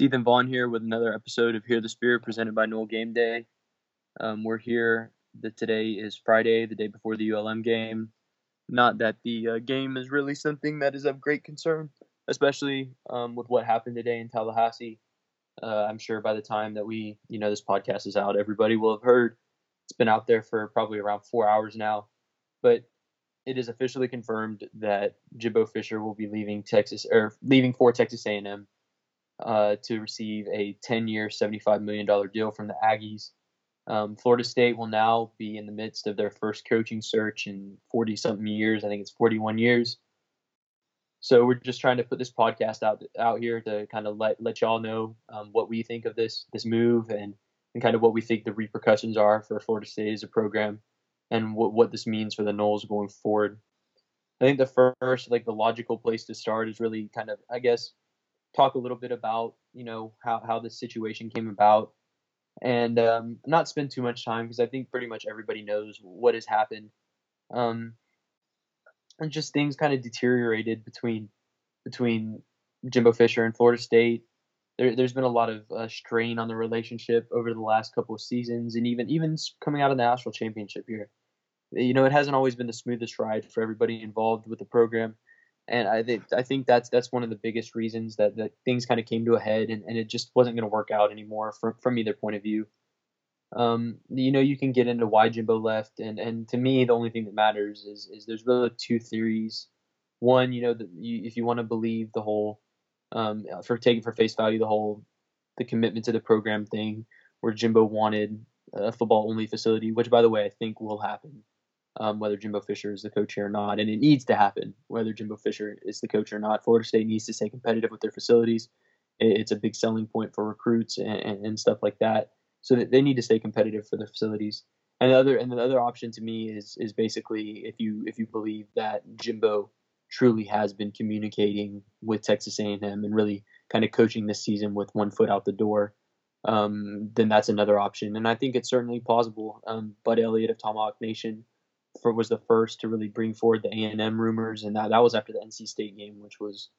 Ethan Vaughn here with another episode of Hear the Spirit presented by Nole Game Day. Um, we're here. That today is Friday, the day before the ULM game. Not that the uh, game is really something that is of great concern, especially um, with what happened today in Tallahassee. Uh, I'm sure by the time that we, you know, this podcast is out, everybody will have heard. It's been out there for probably around four hours now, but it is officially confirmed that Jimbo Fisher will be leaving Texas or leaving for Texas A&M uh, to receive a 10-year, $75 million deal from the Aggies. Um, Florida State will now be in the midst of their first coaching search in 40 something years. I think it's 41 years. So we're just trying to put this podcast out out here to kind of let let y'all know um, what we think of this this move and and kind of what we think the repercussions are for Florida State as a program and what what this means for the Noles going forward. I think the first like the logical place to start is really kind of I guess talk a little bit about you know how how this situation came about, and um, not spend too much time because I think pretty much everybody knows what has happened. Um, and just things kind of deteriorated between between Jimbo Fisher and Florida State. There, has been a lot of uh, strain on the relationship over the last couple of seasons, and even even coming out of the national championship here. You know, it hasn't always been the smoothest ride for everybody involved with the program and I think I think that's that's one of the biggest reasons that that things kind of came to a head and, and it just wasn't going to work out anymore from from either point of view. Um, you know, you can get into why Jimbo left, and and to me, the only thing that matters is is there's really two theories. One, you know, that you, if you want to believe the whole, um, for taking for face value the whole, the commitment to the program thing, where Jimbo wanted a football only facility, which by the way I think will happen um, whether Jimbo Fisher is the coach here or not. And it needs to happen, whether Jimbo Fisher is the coach or not. Florida State needs to stay competitive with their facilities. It's a big selling point for recruits and, and, and stuff like that. So that they need to stay competitive for their facilities. And the other and the other option to me is is basically if you if you believe that Jimbo truly has been communicating with Texas A&M and really kind of coaching this season with one foot out the door, um, then that's another option. And I think it's certainly plausible. Um, Bud Elliott of Tomahawk Nation for, was the first to really bring forward the A and M rumors, and that that was after the NC State game, which was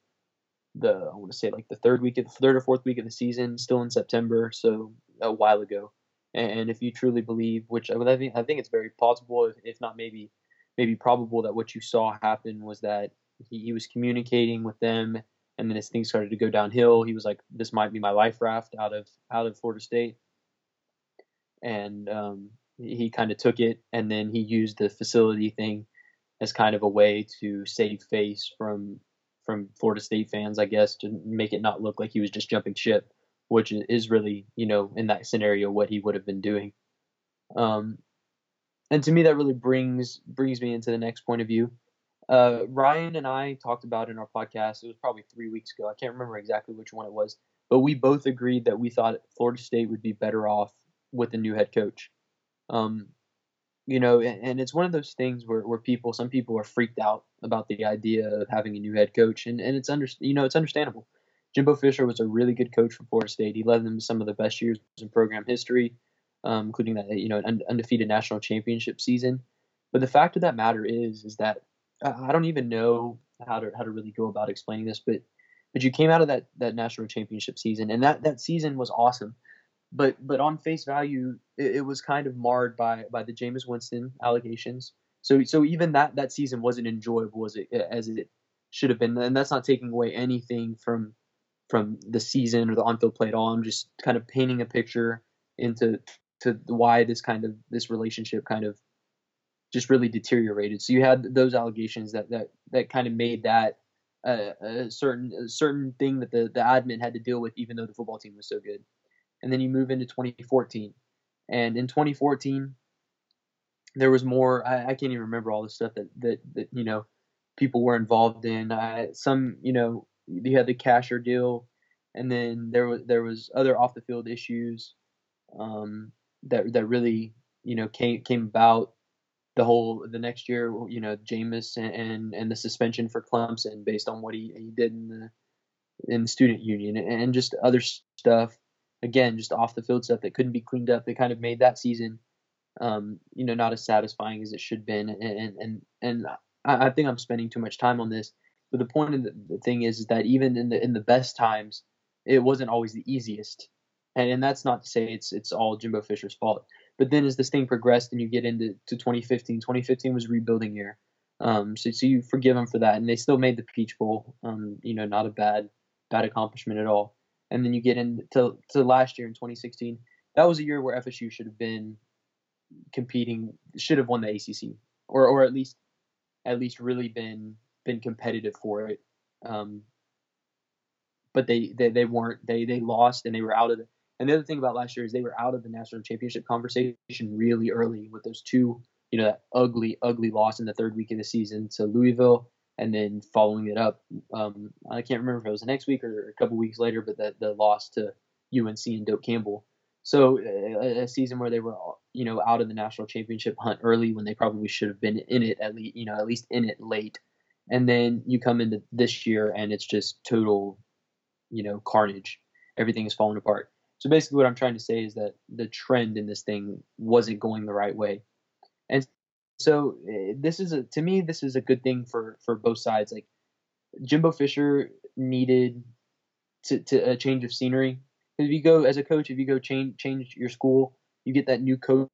the I want to say like the third week of the third or fourth week of the season, still in September, so a while ago. And if you truly believe, which I think I think it's very possible, if, not maybe maybe probable, that what you saw happen was that he, he was communicating with them, and then as things started to go downhill, he was like, "This might be my life raft out of out of Florida State." And um, he kind of took it and then he used the facility thing as kind of a way to save face from from Florida State fans, I guess, to make it not look like he was just jumping ship, which is really, you know, in that scenario what he would have been doing. Um, and to me, that really brings brings me into the next point of view. Uh, Ryan and I talked about in our podcast. It was probably three weeks ago. I can't remember exactly which one it was, but we both agreed that we thought Florida State would be better off with a new head coach. Um, you know, and, it's one of those things where, where people, some people are freaked out about the idea of having a new head coach, and, and it's under, you know, it's understandable. Jimbo Fisher was a really good coach for Florida State. He led them to some of the best years in program history, um, including that you know an undefeated national championship season. But the fact of that matter is, is that I don't even know how to how to really go about explaining this, but but you came out of that that national championship season, and that that season was awesome but but on face value, it, it, was kind of marred by by the Jameis Winston allegations. So so even that that season wasn't enjoyable as it as it should have been, and that's not taking away anything from from the season or the on-field play at all. I'm just kind of painting a picture into to why this kind of this relationship kind of just really deteriorated. So you had those allegations that that that kind of made that uh, a certain a certain thing that the the admin had to deal with, even though the football team was so good and then you move into 2014. And in 2014, there was more. I, I can't even remember all the stuff that that that you know people were involved in. Uh, some, you know, you had the Casher deal, and then there was there was other off the field issues um, that that really you know came came about the whole the next year. You know, Jameis and and, and the suspension for Clemson based on what he, he did in the in the student union and just other stuff again, just off the field stuff that couldn't be cleaned up. They kind of made that season, um, you know, not as satisfying as it should have been. And and and I, I, think I'm spending too much time on this. But the point of the, the thing is, is that even in the in the best times, it wasn't always the easiest. And, and that's not to say it's it's all Jimbo Fisher's fault. But then as this thing progressed and you get into to 2015, 2015 was rebuilding year. Um, so, so you forgive them for that, and they still made the Peach Bowl. Um, you know, not a bad bad accomplishment at all. And then you get into to last year in 2016. That was a year where FSU should have been competing, should have won the ACC, or or at least at least really been been competitive for it. Um, but they, they they weren't. They they lost and they were out of the. And the other thing about last year is they were out of the national championship conversation really early with those two, you know, that ugly ugly loss in the third week of the season to Louisville, and then following it up. Um, I can't remember if it was the next week or a couple weeks later, but the loss to UNC and Doak Campbell. So a, a, season where they were, you know, out of the national championship hunt early when they probably should have been in it at least, you know, at least in it late. And then you come into this year and it's just total, you know, carnage. Everything is falling apart. So basically, what I'm trying to say is that the trend in this thing wasn't going the right way, and so eh, this is a to me this is a good thing for for both sides. Like Jimbo Fisher needed to, to a change of scenery if you go as a coach, if you go change change your school, you get that new coach,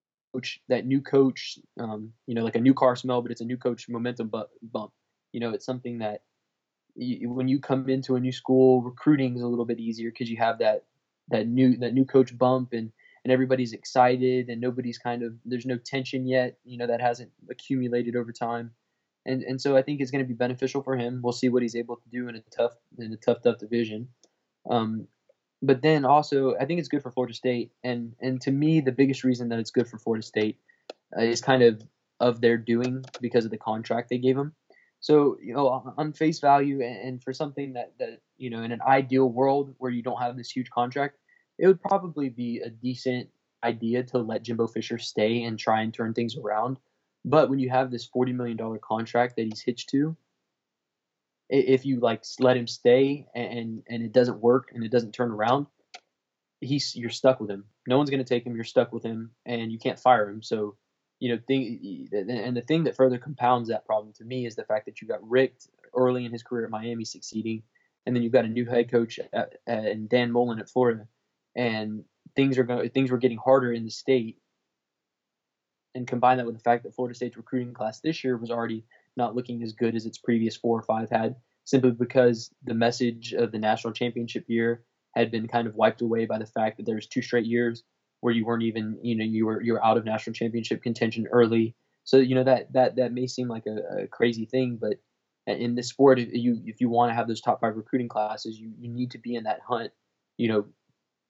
that new coach, um, you know, like a new car smell, but it's a new coach momentum bump. You know, it's something that you, when you come into a new school, recruiting is a little bit easier because you have that that new that new coach bump and and everybody's excited and nobody's kind of there's no tension yet. You know, that hasn't accumulated over time. And, and so I think it's going to be beneficial for him. We'll see what he's able to do in a tough in a tough tough division. Um, but then also I think it's good for Florida State, and and to me the biggest reason that it's good for Florida State uh, is kind of of their doing because of the contract they gave him. So you know on face value, and for something that that you know in an ideal world where you don't have this huge contract, it would probably be a decent idea to let Jimbo Fisher stay and try and turn things around. But when you have this forty million dollar contract that he's hitched to, if you like let him stay and and it doesn't work and it doesn't turn around, he's you're stuck with him. No one's going to take him. You're stuck with him, and you can't fire him. So, you know, thing and the thing that further compounds that problem to me is the fact that you got Richt early in his career at Miami succeeding, and then you've got a new head coach at, at, and Dan Mullen at Florida, and things are going things were getting harder in the state. And combine that with the fact that Florida State's recruiting class this year was already not looking as good as its previous four or five had, simply because the message of the national championship year had been kind of wiped away by the fact that there was two straight years where you weren't even, you know, you were you were out of national championship contention early. So you know that that that may seem like a, a crazy thing, but in this sport, if you if you want to have those top five recruiting classes, you you need to be in that hunt, you know,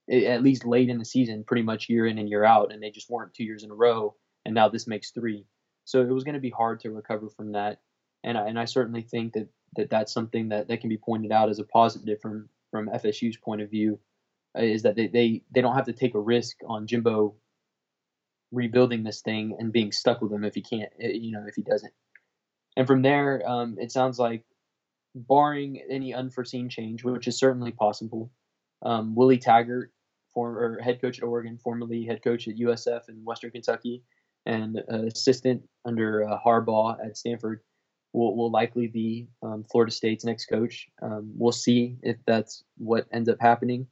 at least late in the season, pretty much year in and year out, and they just weren't two years in a row, and now this makes three. So it was going to be hard to recover from that, and I, and I certainly think that, that that's something that, that can be pointed out as a positive from from FSU's point of view, uh, is that they, they they don't have to take a risk on Jimbo rebuilding this thing and being stuck with him if he can't, uh, you know, if he doesn't. And from there, um, it sounds like, barring any unforeseen change, which is certainly possible, um, Willie Taggart, former head coach at Oregon, formerly head coach at USF in Western Kentucky, and uh, assistant under uh, Harbaugh at Stanford will, will likely be um, Florida State's next coach. Um, we'll see if that's what ends up happening,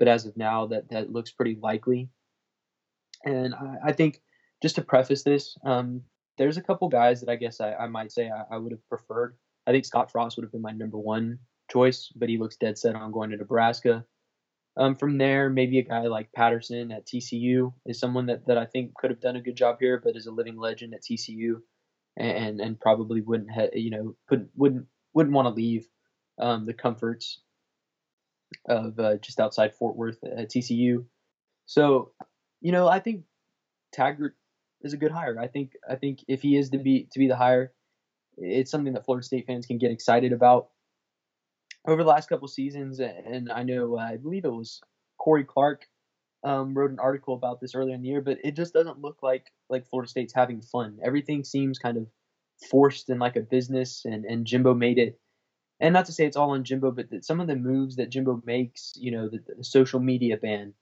but as of now, that that looks pretty likely. And I, I think just to preface this, um, there's a couple guys that I guess I, I might say I, I would have preferred. I think Scott Frost would have been my number one choice, but he looks dead set on going to Nebraska. Um, from there, maybe a guy like Patterson at TCU is someone that, that I think could have done a good job here, but is a living legend at TCU, and and probably wouldn't ha- you know could wouldn't wouldn't want to leave um, the comforts of uh, just outside Fort Worth at TCU. So, you know, I think Taggart is a good hire. I think I think if he is to be to be the hire, it's something that Florida State fans can get excited about over the last couple seasons, and I know uh, I believe it was Corey Clark um, wrote an article about this earlier in the year, but it just doesn't look like like Florida State's having fun. Everything seems kind of forced and like a business, and and Jimbo made it. And not to say it's all on Jimbo, but that some of the moves that Jimbo makes, you know, the, the social media ban,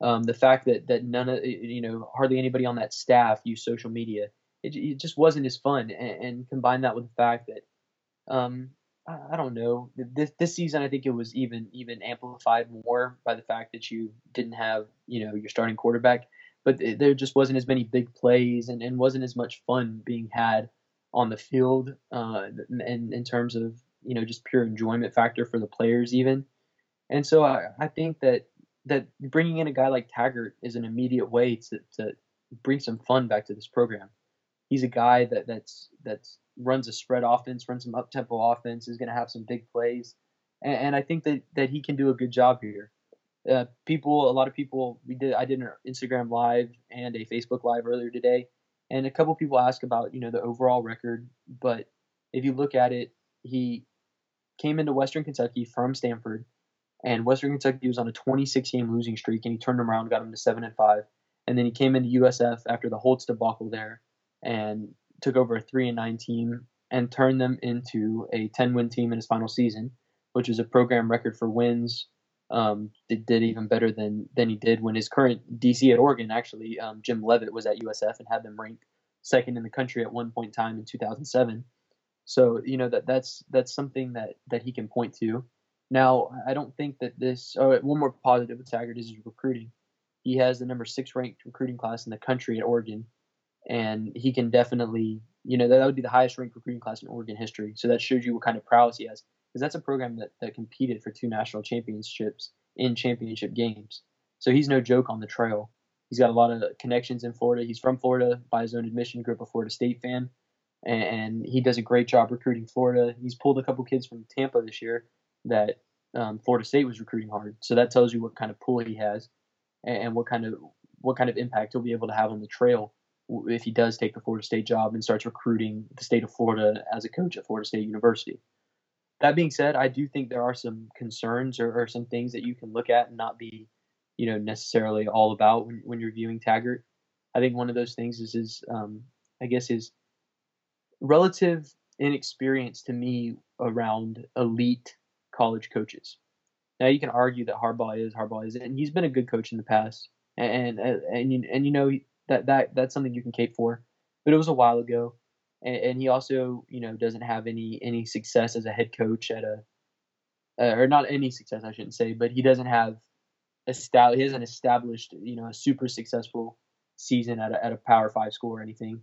um, the fact that that none of you know hardly anybody on that staff use social media, it, it just wasn't as fun. And, and combine that with the fact that um, I don't know. This this season, I think it was even even amplified more by the fact that you didn't have you know your starting quarterback, but there just wasn't as many big plays and, and wasn't as much fun being had on the field, uh, and in terms of you know just pure enjoyment factor for the players even. And so I, I think that that bringing in a guy like Taggart is an immediate way to, to bring some fun back to this program. He's a guy that that's that's runs a spread offense, runs some up tempo offense, is going to have some big plays, and, and, I think that that he can do a good job here. Uh, people, a lot of people, we did. I did an Instagram live and a Facebook live earlier today, and a couple people asked about you know the overall record. But if you look at it, he came into Western Kentucky from Stanford, and Western Kentucky was on a 26 game losing streak, and he turned them around, got them to seven and five, and then he came into USF after the Holtz debacle there, and took over a three and nine team and turned them into a 10 win team in his final season, which is a program record for wins. Um, did, did even better than than he did when his current DC at Oregon actually um, Jim Leavitt was at USF and had them ranked second in the country at one point in time in 2007. So you know that that's that's something that that he can point to. Now I don't think that this. Oh, one more positive with Taggart is his recruiting. He has the number six ranked recruiting class in the country at Oregon, and he can definitely, you know, that, that would be the highest ranked recruiting class in Oregon history. So that shows you what kind of prowess he has, because that's a program that, that competed for two national championships in championship games. So he's no joke on the trail. He's got a lot of connections in Florida. He's from Florida by his own admission, grew up a Florida State fan, and, he does a great job recruiting Florida. He's pulled a couple kids from Tampa this year that um, Florida State was recruiting hard. So that tells you what kind of pull he has and, and what kind of what kind of impact he'll be able to have on the trail if he does take the Florida State job and starts recruiting the state of Florida as a coach at Florida State University. That being said, I do think there are some concerns or, or some things that you can look at and not be, you know, necessarily all about when, when you're viewing Taggart. I think one of those things is his, um, I guess, his relative inexperience to me around elite college coaches. Now you can argue that Harbaugh is Harbaugh is, and he's been a good coach in the past, and and and, and, and you know that that that's something you can cape for. But it was a while ago, and, and he also you know doesn't have any any success as a head coach at a uh, or not any success I shouldn't say, but he doesn't have established he hasn't established you know a super successful season at a, at a Power Five school or anything.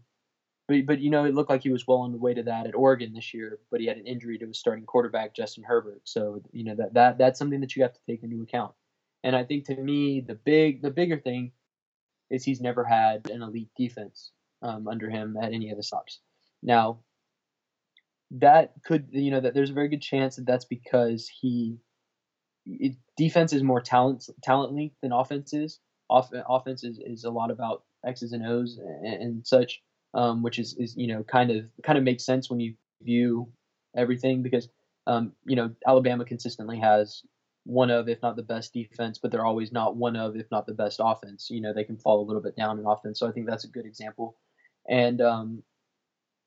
But but you know it looked like he was well on the way to that at Oregon this year, but he had an injury to his starting quarterback Justin Herbert. So you know that that that's something that you have to take into account. And I think to me the big the bigger thing is he's never had an elite defense um, under him at any of the stops. Now, that could you know that there's a very good chance that that's because he it, defense is more talent talent linked than offense is. Off, offense is, is a lot about X's and O's and, and such, um, which is, is you know kind of kind of makes sense when you view everything because um, you know Alabama consistently has one of, if not the best defense, but they're always not one of, if not the best offense. You know, they can fall a little bit down in offense. So I think that's a good example. And um,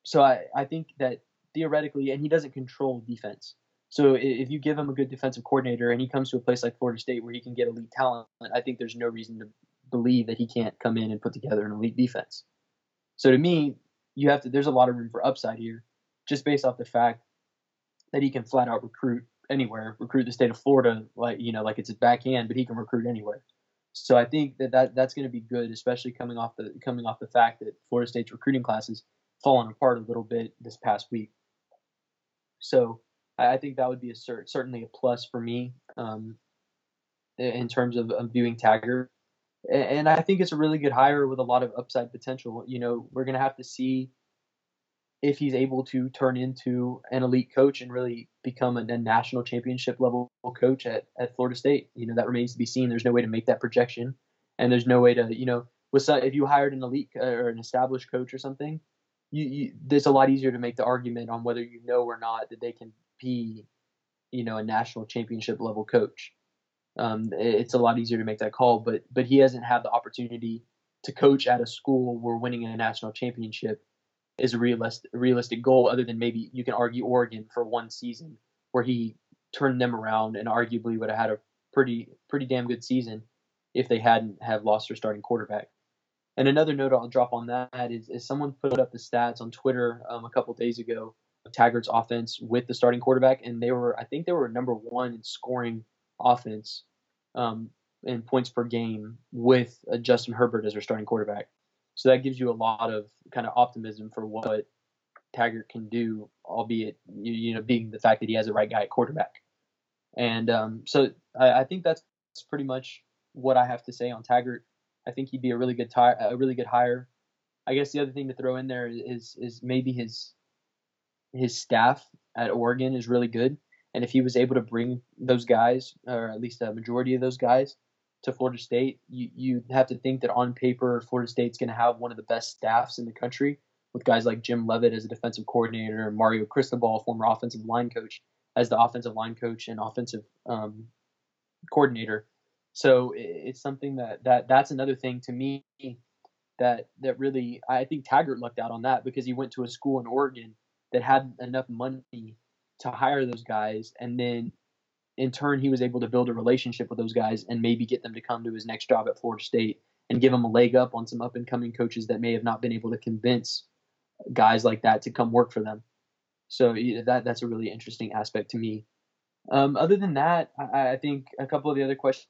so I, I think that theoretically, and he doesn't control defense. So if you give him a good defensive coordinator and he comes to a place like Florida State where he can get elite talent, I think there's no reason to believe that he can't come in and put together an elite defense. So to me, you have to. There's a lot of room for upside here, just based off the fact that he can flat out recruit anywhere, recruit the state of Florida like you know like it's his backhand, but he can recruit anywhere. So I think that, that that's going to be good, especially coming off the coming off the fact that Florida State's recruiting classes fallen apart a little bit this past week. So I, I think that would be a cert, certainly a plus for me um, in terms of, of viewing Taggart. And I think it's a really good hire with a lot of upside potential. You know, we're going to have to see if he's able to turn into an elite coach and really become a, a, national championship level coach at, at Florida State. You know, that remains to be seen. There's no way to make that projection. And there's no way to, you know, with if you hired an elite uh, or an established coach or something, you, you it's a lot easier to make the argument on whether you know or not that they can be, you know, a national championship level coach. Um, it's a lot easier to make that call, but but he hasn't had the opportunity to coach at a school where winning a national championship is a realistic realistic goal other than maybe you can argue Oregon for one season where he turned them around and arguably would have had a pretty pretty damn good season if they hadn't have lost their starting quarterback. And another note I'll drop on that is, is someone put up the stats on Twitter um, a couple days ago of Taggart's offense with the starting quarterback, and they were I think they were number one in scoring offense um, in points per game with uh, Justin Herbert as their starting quarterback. So that gives you a lot of kind of optimism for what Taggart can do, albeit you know being the fact that he has the right guy at quarterback. And um, so I, I, think that's pretty much what I have to say on Taggart. I think he'd be a really good tie, a really good hire. I guess the other thing to throw in there is is maybe his his staff at Oregon is really good, and if he was able to bring those guys, or at least a majority of those guys, to Florida State, you you have to think that on paper Florida State's going to have one of the best staffs in the country with guys like Jim Leavitt as a defensive coordinator Mario Cristobal, former offensive line coach, as the offensive line coach and offensive um, coordinator. So it's something that, that that's another thing to me that that really I think Taggart lucked out on that because he went to a school in Oregon that had enough money to hire those guys and then in turn he was able to build a relationship with those guys and maybe get them to come to his next job at Florida State and give him a leg up on some up and coming coaches that may have not been able to convince guys like that to come work for them. So that that's a really interesting aspect to me. Um, other than that, I, I, think a couple of the other questions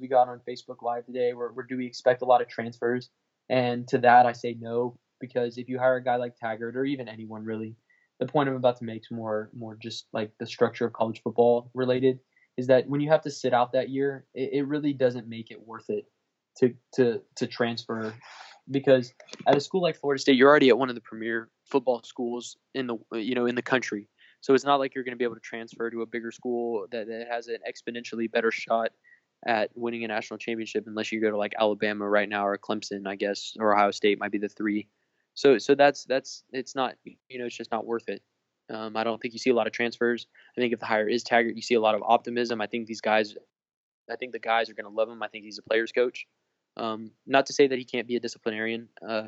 we got on Facebook Live today were, were, do we expect a lot of transfers? And to that, I say no, because if you hire a guy like Taggart or even anyone really, the point I'm about to make is more more just like the structure of college football related. Is that when you have to sit out that year, it, it really doesn't make it worth it to to to transfer because at a school like Florida State, you're already at one of the premier football schools in the you know in the country. So it's not like you're going to be able to transfer to a bigger school that, that has an exponentially better shot at winning a national championship unless you go to like Alabama right now or Clemson, I guess, or Ohio State might be the three. So so that's that's it's not you know it's just not worth it. Um, I don't think you see a lot of transfers. I think if the hire is Taggart, you see a lot of optimism. I think these guys, I think the guys are going to love him. I think he's a player's coach. Um, not to say that he can't be a disciplinarian uh,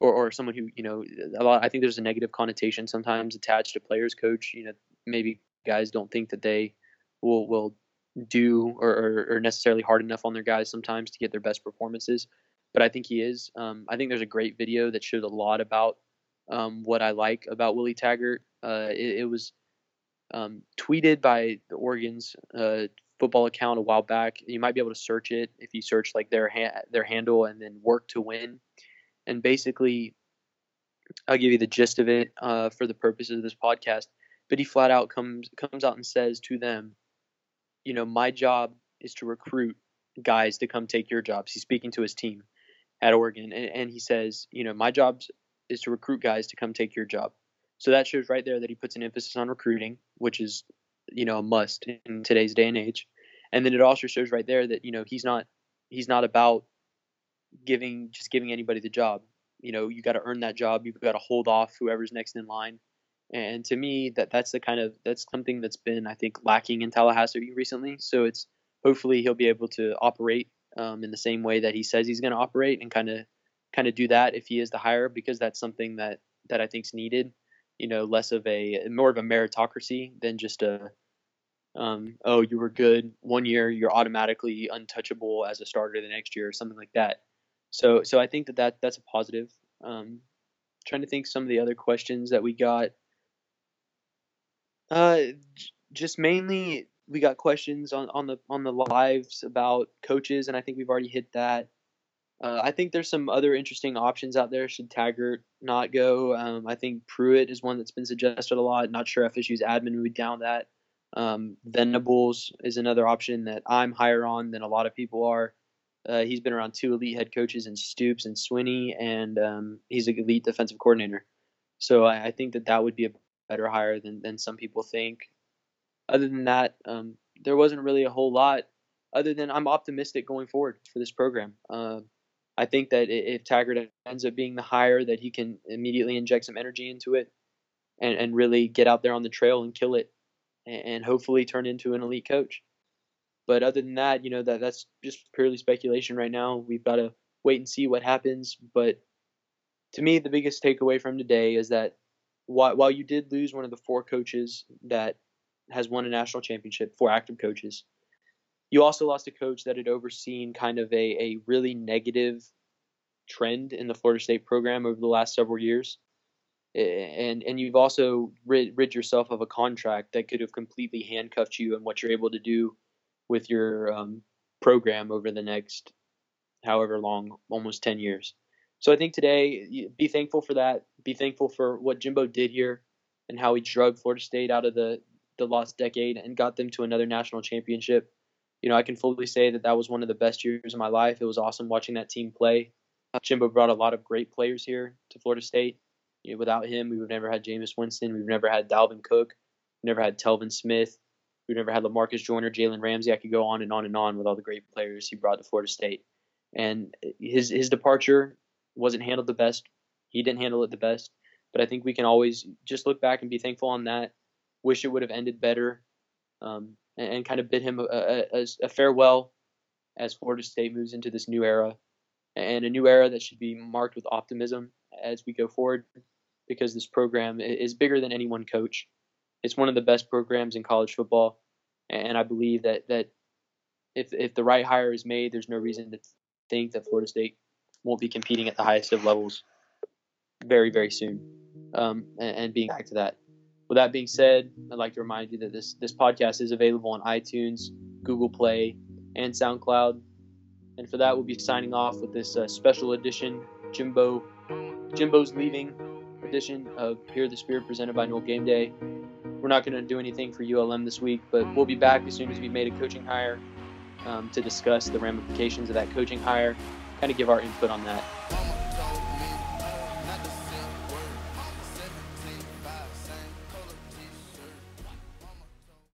or, or someone who, you know, a lot, I think there's a negative connotation sometimes attached to players coach. You know, maybe guys don't think that they will, will do or, or, or necessarily hard enough on their guys sometimes to get their best performances. But I think he is. Um, I think there's a great video that shows a lot about um, what I like about Willie Taggart. Uh, it, it, was um, tweeted by the Oregon's uh, football account a while back. You might be able to search it if you search like their ha- their handle and then work to win. And basically, I'll give you the gist of it uh, for the purposes of this podcast. But he flat out comes comes out and says to them, you know, my job is to recruit guys to come take your jobs. He's speaking to his team at Oregon, and, and he says, you know, my job is to recruit guys to come take your job. So that shows right there that he puts an emphasis on recruiting, which is you know a must in today's day and age. And then it also shows right there that you know he's not he's not about giving just giving anybody the job. You know you got to earn that job you've got to hold off whoever's next in line. And to me that that's the kind of that's something that's been i think lacking in tallahassee recently. So it's hopefully he'll be able to operate um, in the same way that he says he's going to operate and kind of kind of do that if he is the hire because that's something that that i think's needed you know, less of a more of a meritocracy than just a um, oh, you were good one year, you're automatically untouchable as a starter the next year or something like that. So, so I think that, that that's a positive. Um, trying to think some of the other questions that we got. Uh, just mainly we got questions on, on the on the lives about coaches, and I think we've already hit that. Uh, I think there's some other interesting options out there. Should Taggart not go? Um, I think Pruitt is one that's been suggested a lot. Not sure FSU's admin would down that. Um, Venables is another option that I'm higher on than a lot of people are. Uh, he's been around two elite head coaches in Stoops and Swinney, and um, he's an elite defensive coordinator. So I, I, think that that would be a better hire than, than some people think. Other than that, um, there wasn't really a whole lot. Other than I'm optimistic going forward for this program. Uh, I think that if Taggart ends up being the hire, that he can immediately inject some energy into it and, and really get out there on the trail and kill it and hopefully turn into an elite coach. But other than that, you know, that that's just purely speculation right now. We've got to wait and see what happens. But to me, the biggest takeaway from today is that while, while you did lose one of the four coaches that has won a national championship, four active coaches, you also lost a coach that had overseen kind of a, a really negative trend in the Florida State program over the last several years. and and you've also rid, rid yourself of a contract that could have completely handcuffed you and what you're able to do with your um, program over the next however long, almost 10 years. So I think today, be thankful for that. Be thankful for what Jimbo did here and how he drug Florida State out of the, the lost decade and got them to another national championship. You know, I can fully say that that was one of the best years of my life. It was awesome watching that team play. Jimbo brought a lot of great players here to Florida State. You know, without him, we would have never had Jameis Winston. We've never had Dalvin Cook. We never had Telvin Smith. We've never had Lamarcus Joyner, Jalen Ramsey. I could go on and on and on with all the great players he brought to Florida State. And his his departure wasn't handled the best. He didn't handle it the best. But I think we can always just look back and be thankful on that. Wish it would have ended better, um, and, and, kind of bid him a, a, a farewell as Florida State moves into this new era, and a new era that should be marked with optimism as we go forward, because this program is bigger than any one coach. It's one of the best programs in college football, and I believe that that if if the right hire is made, there's no reason to think that Florida State won't be competing at the highest of levels very very soon. Um, and, and being back to that. With that being said, I'd like to remind you that this this podcast is available on iTunes, Google Play, and SoundCloud. And for that, we'll be signing off with this uh, special edition, Jimbo Jimbo's leaving edition of Hear the Spirit presented by Nole Game Day. We're not going to do anything for ULM this week, but we'll be back as soon as we've made a coaching hire um, to discuss the ramifications of that coaching hire, kind of give our input on that.